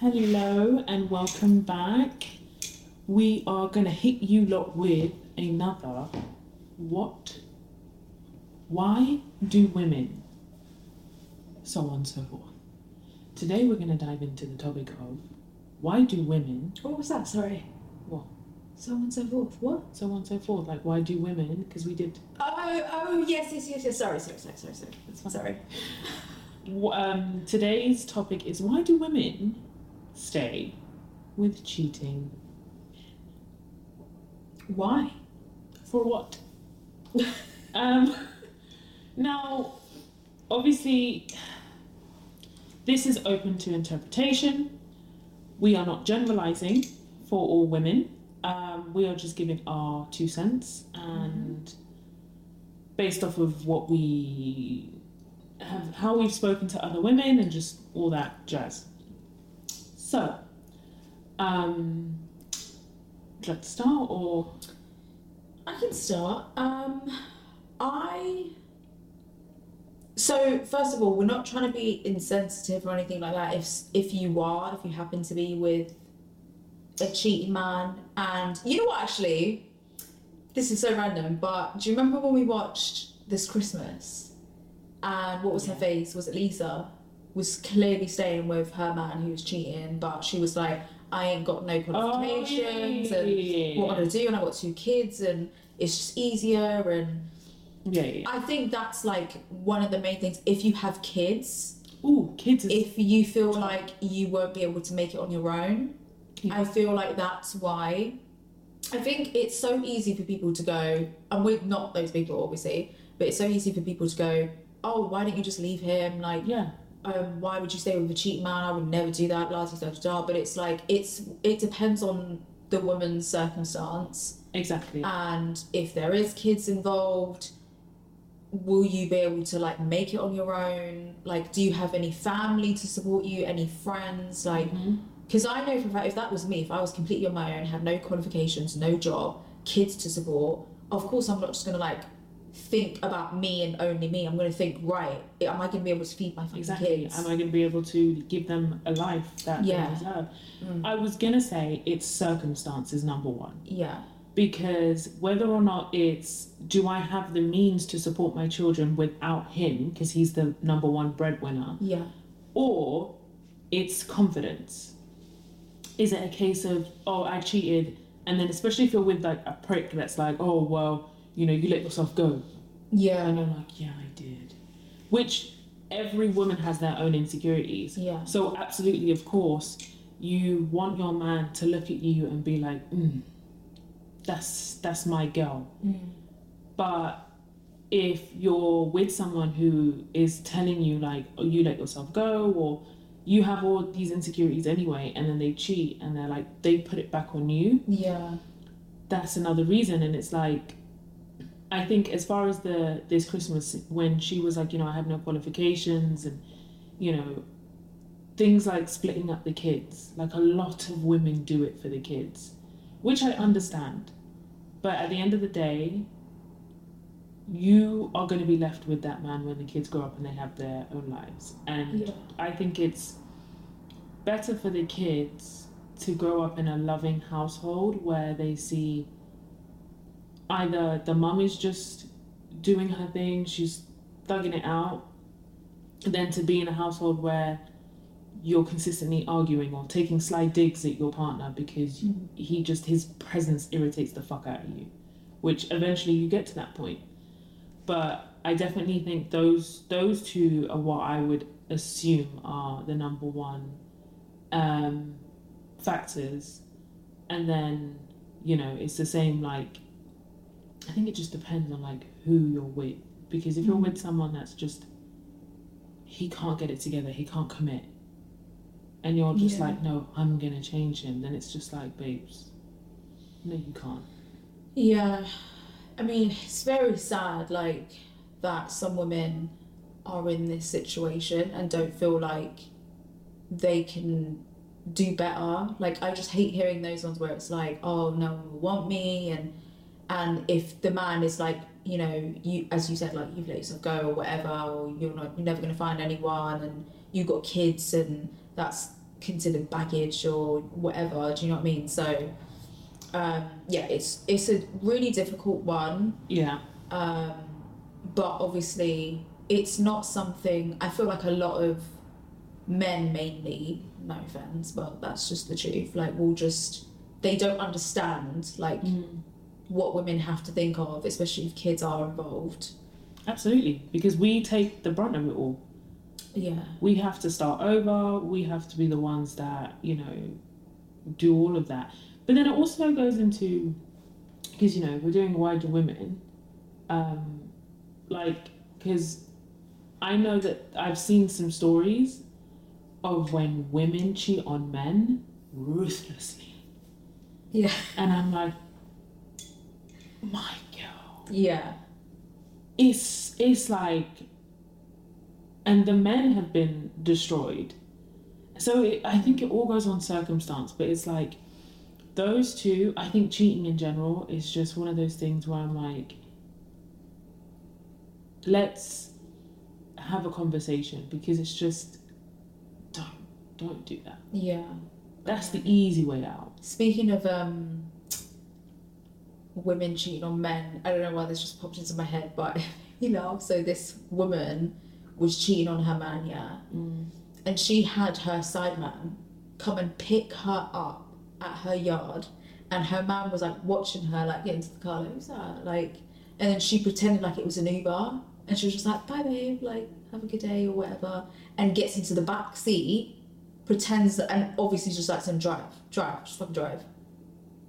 Hello and welcome back. We are gonna hit you lot with another what? Why do women? So on and so forth. Today we're gonna dive into the topic of why do women What was that? Sorry. What? So on and so forth. What? so on and so forth. Like why do women? Because we did Oh, oh, yes, yes, yes, yes. Sorry, sorry, sorry, sorry, sorry. Sorry. Um, today's topic is why do women stay with cheating? Why? For what? um, now, obviously, this is open to interpretation. We are not generalizing for all women. Um, we are just giving our two cents and based off of what we have, how we've spoken to other women and just all that jazz. So, um, would you like to start or? I can start. Um, I. So first of all, we're not trying to be insensitive or anything like that. If if you are, if you happen to be with a cheating man, and you know what, actually, this is so random. But do you remember when we watched this Christmas, and what was her face? Was it Lisa? Was clearly staying with her man who was cheating, but she was like, "I ain't got no oh, qualifications, and yeah, what I'm gonna do, and I've got two kids, and it's just easier. And yeah, yeah. I think that's like one of the main things. If you have kids, Ooh, kids is if you feel like you won't be able to make it on your own, Yeah. I feel like that's why. I think it's so easy for people to go, and we're not those people, obviously, but it's so easy for people to go, oh, why don't you just leave him? Like, yeah, um, why would you stay with a cheating man? I would never do that. La da da da. But it's like it's it depends on the woman's circumstance exactly. and if there is kids involved will you be able to like make it on your own like do you have any family to support you any friends like because i know for a fact if that was me if i was completely on my own had no qualifications no job kids to support of course i'm not just gonna like think about me and only me i'm gonna think right am i gonna be able to feed my fucking Exactly. kids Am I going to be able to give them a life that Yeah. they deserve? Mm. I was going to say it's circumstances number one. yeah Because whether or not it's do I have the means to support my children without him, because he's the number one breadwinner, yeah or it's confidence. Is it a case of, oh, I cheated, and then especially if you're with like a prick that's like, oh, well, you know, you let yourself go. yeah And I'm like, yeah, I did. Which every woman has their own insecurities. yeah So, absolutely, of course, you want your man to look at you and be like, mm, that's, that's my girl. Mm. But if you're with someone who is telling you, like, oh, you let yourself go, or you have all these insecurities anyway, and then they cheat and they're like, they put it back on you, yeah that's another reason. And it's like, I think as far as the this Christmas, when she was like, you know, I have no qualifications, and you know, things like splitting up the kids, like a lot of women do it for the kids, which I understand. But at the end of the day, you are going to be left with that man when the kids grow up and they have their own lives. And yeah I think it's better for the kids to grow up in a loving household where they see either the mum is just doing her thing, she's thugging it out, than to be in a household where you're consistently arguing or taking sly digs at your partner because Mhm. he just his presence irritates the fuck out of you which eventually you get to that point. But i definitely think those those two are what i would assume are the number one um factors. And then you know it's the same like i think it just depends on like who you're with because if you're Mhm. with someone that's just he can't get it together he can't commit and you're just Yeah. like no i'm gonna change him then it's just like babes no you can't Yeah, I mean, it's very sad, like, that some women are in this situation and don't feel like they can do better. Like, I just hate hearing those ones where it's like, oh, no one will want me, and and if the man is like, you know, you as you said, like you've let yourself go or whatever, or you're not, you're never gonna find anyone, and you've got kids, and that's considered baggage or whatever. Do you know what I mean? So, um, yeah, it's it's a really difficult one. Yeah. Um, but obviously, it's not something I feel like a lot of men mainly, no offense, but that's just the truth. Like, we'll just they don't understand like Mm. What women have to think of, especially if kids are involved. Absolutely. Because we take the brunt of it all. Yeah. We have to start over. We have to be the ones that, you know, do all of that. But then it also goes into, because, you know, we're doing wider women. Um, like, because I know that I've seen some stories of when women cheat on men ruthlessly. Yeah. And I'm like, my god Yeah. it's it's like and the men have been destroyed so it, i think it all goes on circumstance but it's like those two i think cheating in general is just one of those things where i'm like let's have a conversation because it's just don't don't do that Yeah. that's the easy way out Speaking of um women cheating on men, I don't know why this just popped into my head, but you know, so this woman was cheating on her man, yeah. Mm. And she had her side man come and pick her up at her yard and her man was like watching her like get into the car, like, who's that? Like and then she pretended like it was an Uber and she was just like, Bye babe, like have a good day or whatever and gets into the back seat pretends that, and obviously just lets him drive, drive, just fucking drive.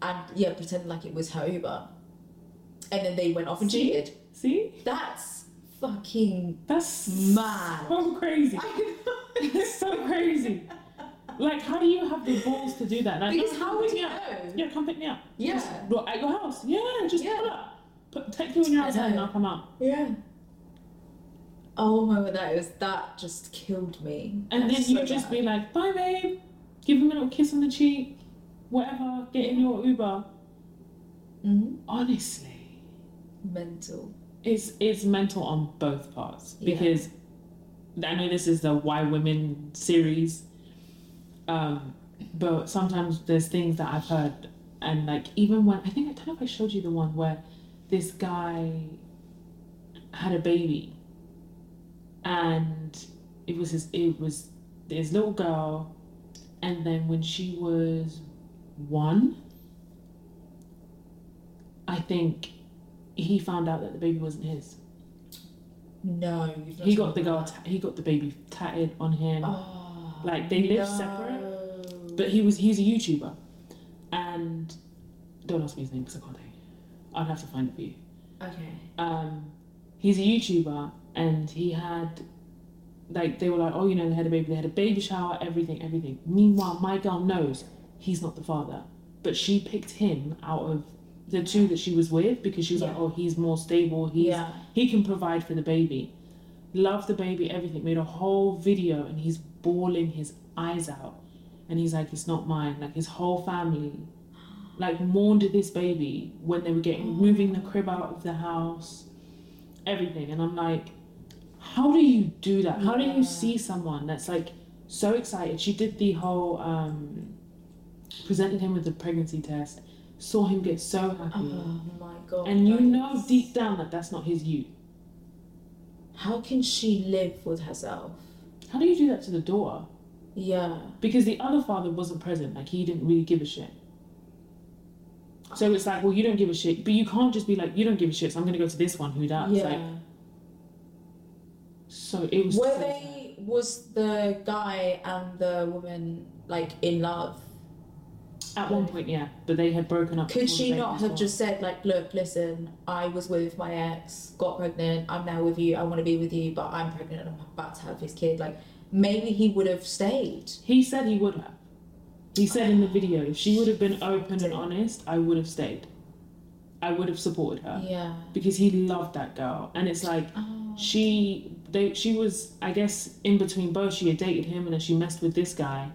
And yeah, pretend like it was her Uber. And then they went off and See? cheated. see That's fucking that's mad. so crazy it's so crazy like how do you have the balls to do that like, because no, how would you up. know? Yeah, come pick me up. Yeah. Just, at your house. Yeah, just Yeah. pull up. Put, take you when you're I outside and. I'll come out. Yeah. Oh my god, that was that just killed me. And That's then you so just bad. be like, bye, babe. Give him a little kiss on the cheek. Whatever. Get in your Uber. Mhm. Honestly, mental. it's it's mental on both parts Yeah. because I know this is the Why Women series, um, but sometimes there's things that I've heard, and like even when I think I don't know if I showed you the one where this guy had a baby, and it was his it was his little girl, and then when she was one, I think he found out that the baby wasn't his. No, He got the girl. Ta- he got the baby tatted on him. Oh, Like, they live no. separate, But he was he's a YouTuber, and don't ask me his name because I can't tell you. I'd have to find it for you. Okay. Um, he's a YouTuber, and he had like they were like, oh, you know, they had a baby. They had a baby shower, everything, everything. Meanwhile, my girl knows he's not the father, but she picked him out of the two that she was with because she was like, oh, he's more stable. He's Yeah. he can provide for the baby. Love the baby, everything. Made a whole video and he's bawling his eyes out. And he's like, it's not mine. Like his whole family like mourned this baby when they were getting moving the crib out of the house, everything. And I'm like, how do you do that? How do you see someone that's like so excited? She did the whole um presented him with a pregnancy test, saw him get so happy. Oh my god. and you know deep down that that's not his you. How can she live with herself? How do you do that to the daughter? Yeah. Because the other father wasn't present, like he didn't really give a shit. So it's like, well, you don't give a shit, but you can't just be like, you don't give a shit, so I'm gonna go to this one who does. yeah. Like, so it was. Were so they was the guy and the woman like in love? At one point, yeah, but they had broken up. Could she not have just said like, look, listen, I was with my ex, got pregnant, I'm now with you, I want to be with you, but I'm pregnant, and I'm about to have this kid. Like, maybe he would have stayed. He said he would have. He said in the video, if she would have been open and honest, I would have stayed. I would have supported her Yeah. because he loved that girl, and it's like. Oh. she they she was I guess in between both. She had dated him and then she messed with this guy,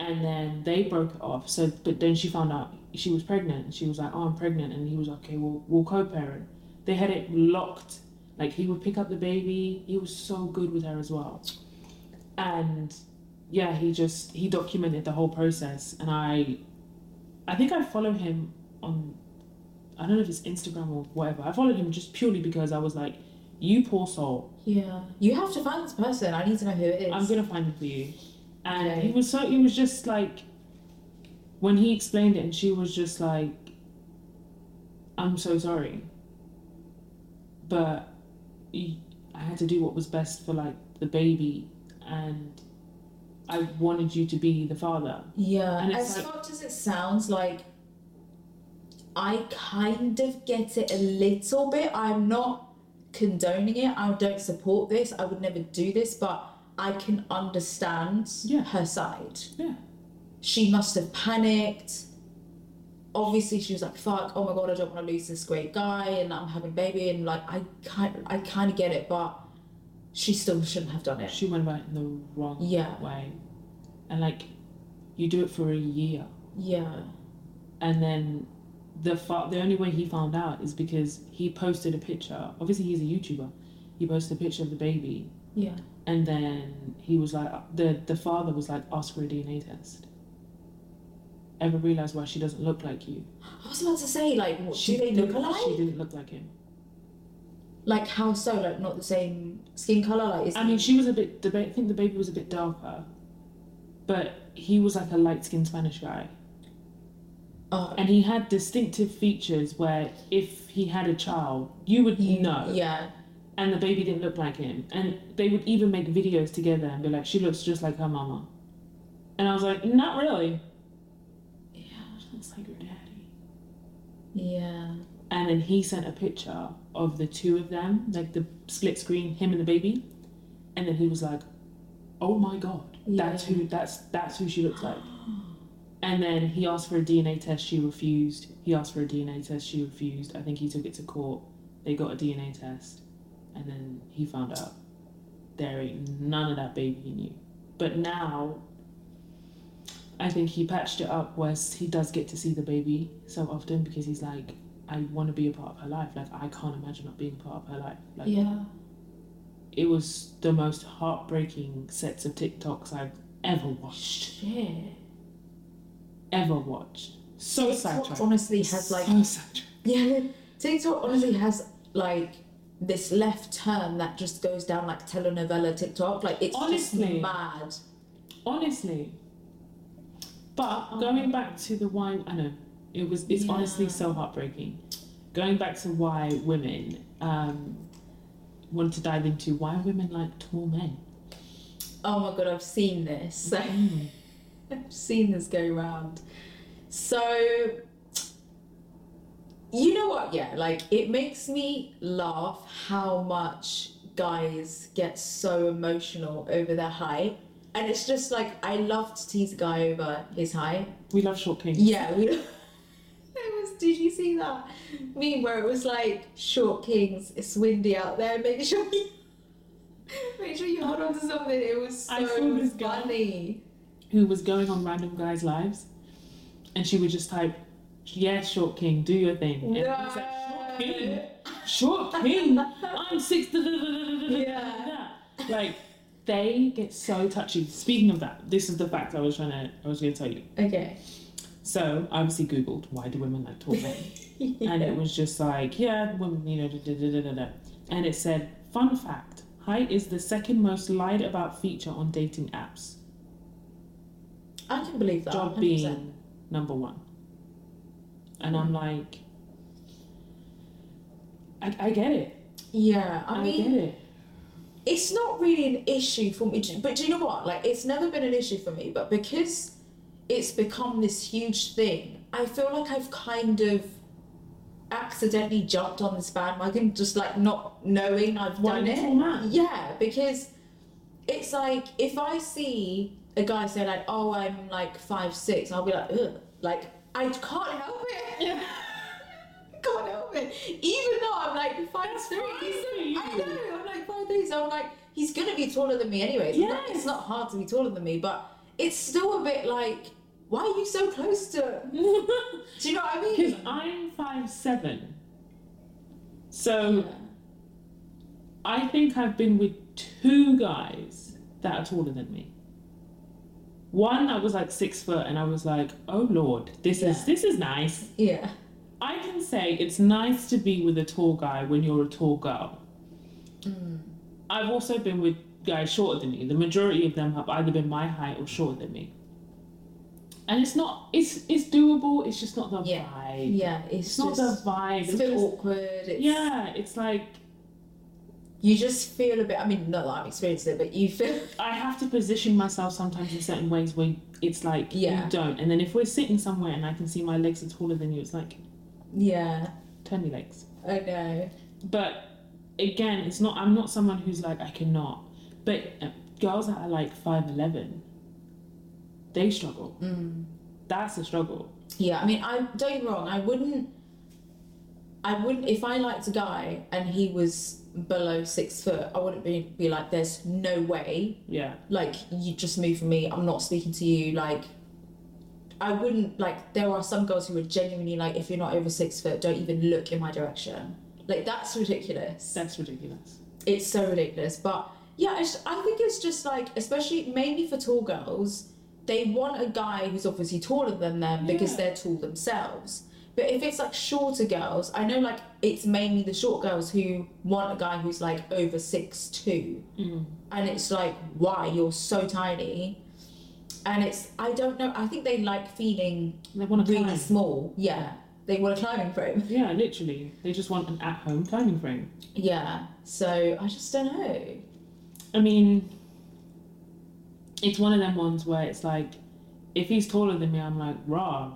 and then they broke it off. So but then she found out she was pregnant and she was like, oh I'm pregnant, and he was like, okay, we'll we'll co-parent. They had it locked. Like he would pick up the baby. He was so good with her as well, and yeah, he just he documented the whole process, and I, I think I follow him on, I don't know if it's Instagram or whatever. I followed him just purely because I was like, you poor soul, Yeah. You have to find this person. I need to know who it is. I'm gonna find him for you. And Okay. he was so he was just like when he explained it and she was just like I'm so sorry. But I had to do what was best for like the baby and I wanted you to be the father. Yeah, And as like- fucked as it sounds, like I kind of get it a little bit. I'm not condoning it. I don't support this. I would never do this, but I can understand Yeah. her side. Yeah. She must have panicked. Obviously, she was like, "Fuck! Oh my god, I don't want to lose this great guy, and I'm having a baby." And like, I kind, I kind of get it, but she still shouldn't have done it. She went about it in the wrong Yeah, way. And like you do it for a year yeah, and then the fa- the only way he found out is because he posted a picture. Obviously, he's a YouTuber. He posted a picture of the baby, yeah. And then he was like, uh, the the father was like, ask for a DNA test. Ever realize why she doesn't look like you? I was about to say, like, what, She do they look alike? She didn't look like him. Like how so? Like not the same skin color? Like I mean, she was a bit. The ba- I think the baby was a bit darker, but he was like a light skinned Spanish guy. oh, And he had distinctive features where if he had a child, you would you- know. Yeah, And the baby didn't look like him. And they would even make videos together and be like, she looks just like her mama. And I was like, not really. yeah, She looks like her daddy. yeah. And then he sent a picture of the two of them, like the split screen, him and the baby. And then he was like, oh my god, that's Yeah. who that's that's who she looks like. And then he asked for a DNA test, she refused. He asked for a DNA test, she refused. I think he took it to court. They got a DNA test. And then he found out there ain't none of that baby in you. But now, I think he patched it up where he does get to see the baby so often because he's like, I want to be a part of her life. Like, I can't imagine not being a part of her life. Like, yeah. it was the most heartbreaking sets of TikToks I've ever watched. Shit. Ever watched. So TikTok sidetracked. honestly has like so sidetracked. yeah. TikTok honestly has like this left turn that just goes down like telenovela TikTok. Like it's Honestly. just mad. Honestly. But going back to the why, I know it was. It's honestly so heartbreaking. Going back to why women um, want to dive into why women like tall men. Oh my god, I've seen this. Mm. I've seen this go round. So, you know what? Yeah, like it makes me laugh how much guys get so emotional over their height. And it's just like, I love to tease a guy over his height. We love short kings. Yeah, we. it was. Did you see that meme where it was like, "Short kings, it's windy out there. Make sure you, make sure you hold on to something." It was so I saw this guy. funny. Who was going on random guys' lives, and she would just type, "Yeah, short king, do your thing." And he was like, "Short king, short king, I'm six. da, da, da, Yeah. Like they get so touchy. Speaking of that, this is the fact I was trying to. I was going to tell you. Okay. So I obviously googled why do women like tall men, and it was just like yeah, women, you know, da, da, da, da, da, da. and it said fun fact: height is the second most lied about feature on dating apps. I can believe that. Job 100%. being number one, and I'm like, I, I get it. Yeah, I I, mean, get it. it's not really an issue for me. But do you know what? Like, it's never been an issue for me. But because it's become this huge thing, I feel like I've kind of accidentally jumped on this bandwagon, just like not knowing I've done it. Yeah, because it's like if I see a guy say like, "Oh, I'm like five six, I'll be like, Ugh. like I can't help it. Yeah. can't help it. Even though I'm like five That's three. I know I'm like five three, so I'm like he's gonna be taller than me anyways. It's not- It's not hard to be taller than me, but it's still a bit like, why are you so close to? Do you know what I mean? Because? I'm five seven. So Yeah. I think I've been with two guys that are taller than me. One that was like six foot, and I was like, oh lord, this is this is nice. Yeah. I can say it's nice to be with a tall guy when you're a tall girl. Mm. I've also been with guys shorter than me. The majority of them have either been my height or shorter than me. And it's not it's it's doable, it's just not the Yeah. vibe. Yeah. It's, It's not the vibe. It's It's a bit just, awkward. It's, yeah, it's like You just feel a bit. I mean, not that I've experienced it, but you feel. I have to position myself sometimes in certain ways where it's like Yeah. you don't. And then if we're sitting somewhere and I can see my legs are taller than you, it's like Yeah. turn your legs. I know. But again, it's not. I'm not someone who's like I cannot. But uh, girls that are like five eleven, they struggle. Mm. That's a struggle. Yeah, I mean, I don't get me wrong. I wouldn't. I wouldn't if I liked a guy and he was below six foot. I wouldn't be be like, "There's no way." Yeah. Like you just move from me. I'm not speaking to you. Like, I wouldn't like. There are some girls who are genuinely like, if you're not over six foot, don't even look in my direction. Like that's ridiculous. That's ridiculous. It's so ridiculous. But yeah, it's, I think it's just like, especially mainly for tall girls, they want a guy who's obviously taller than them because Yeah. they're tall themselves. But if it's like shorter girls, I know like it's mainly the short girls who want a guy who's like over six two, Mm. and it's like, why you're so tiny, and it's I don't know. I think they like feeling They want to really climb. small. Yeah, they want a climbing frame. Yeah, literally. They just want an at-home climbing frame. Yeah, so I just don't know. I mean, it's one of them ones where it's like, if he's taller than me, I'm like, raw.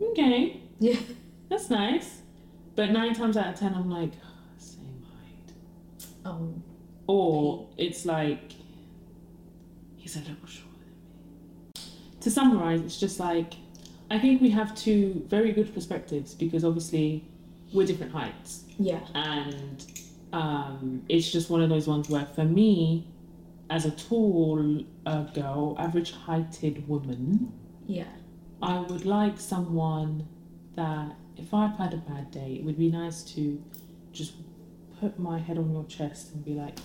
Okay, Yeah. that's nice. But nine times out of ten, I'm like, same height. Oh. Or it's like, he's a little shorter than me. To summarize, it's just like, I think we have two very good perspectives because obviously we're different heights. Yeah. and um, it's just one of those ones where for me as a tall uh, girl average heighted woman Yeah. I would like someone that if i've had a bad day it would be nice to just put my head on your chest and be like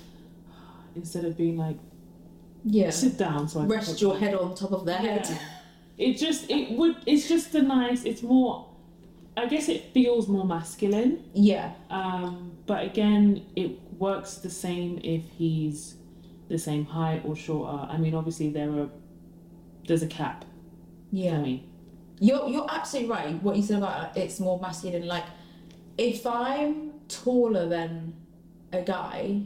instead of being like Yeah. sit down so i Rest your head on top of their yeah. head. it just it would it's just a nice it's more i guess it feels more masculine Yeah. Um, but again, it works the same if he's the same height or shorter. I mean, obviously there are there's a cap Yeah. me. You're you're absolutely right. What you said about uh, it's more masculine. Like, if I'm taller than a guy,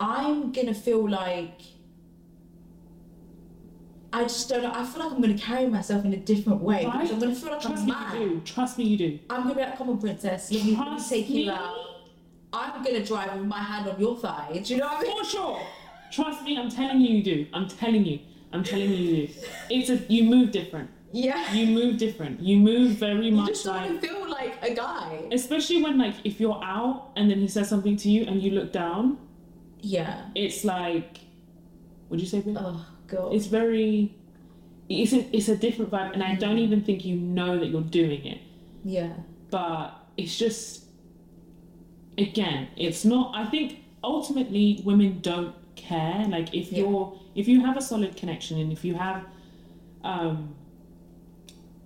I'm gonna feel like. I just don't know. I feel like I'm gonna carry myself in a different way because I'm gonna feel like Trust I'm me, mad. you do. Trust me, you do. I'm gonna be like, come on, princess, let me, let me Trust take me. you out. I'm gonna drive with my hand on your thigh. Do you know what I mean? For sure. Trust me, I'm telling you, you do. I'm telling you. I'm telling you, you. It's a you move different. Yeah. You move different. You move very You much just don't like. want to feel like a guy. Especially when like if you're out and then he says something to you and you look down, Yeah. it's like, would you say? Bill? Oh god. It's very. It's a, it's a different vibe, and I mm-hmm. don't even think you know that you're doing it. Yeah. But it's just, again, it's not. I think ultimately women don't care. Like if Yeah. you're, if you have a solid connection, and if you have, um,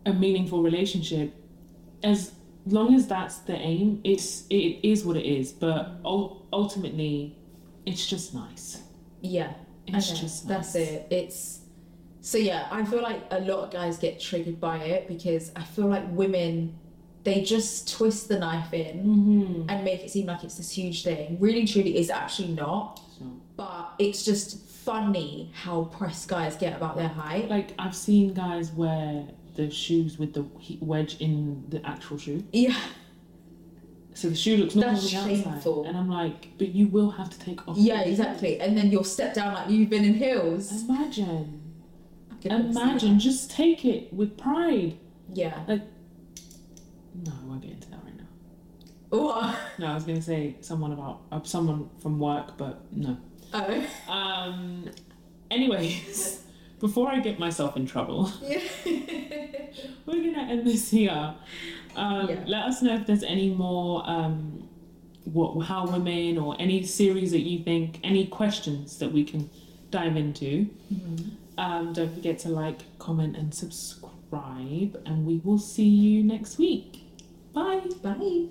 a meaningful relationship, as long as that's the aim, it's it is what it is. But ultimately, it's just nice. Yeah. It's Okay, just that's it. It's so yeah. I feel like a lot of guys get triggered by it because I feel like women they just twist the knife in Mm-hmm. and make it seem like it's this huge thing. Really, truly, is actually not. So. But it's just funny how pressed guys get about their height. Like I've seen guys wear the shoes with the wedge in the actual shoe, Yeah. so the shoe looks normal That's on the outside, shameful. and I'm like, but you will have to take off. Yeah, exactly. And then you'll step down like you've been in heels. Imagine, I can understand imagine, just take it with pride. Yeah. Like, No, I won't get into that right now. What? No, I was gonna say someone about uh, someone from work, but no. Oh. Um. Anyways, before I get myself in trouble, Yeah. we're gonna end this here. Um, Yeah. Let us know if there's any more um, what how women or any series that you think any questions that we can dive into. Mhm. Um, don't forget to like, comment, and subscribe, and we will see you next week. Bye. Bye.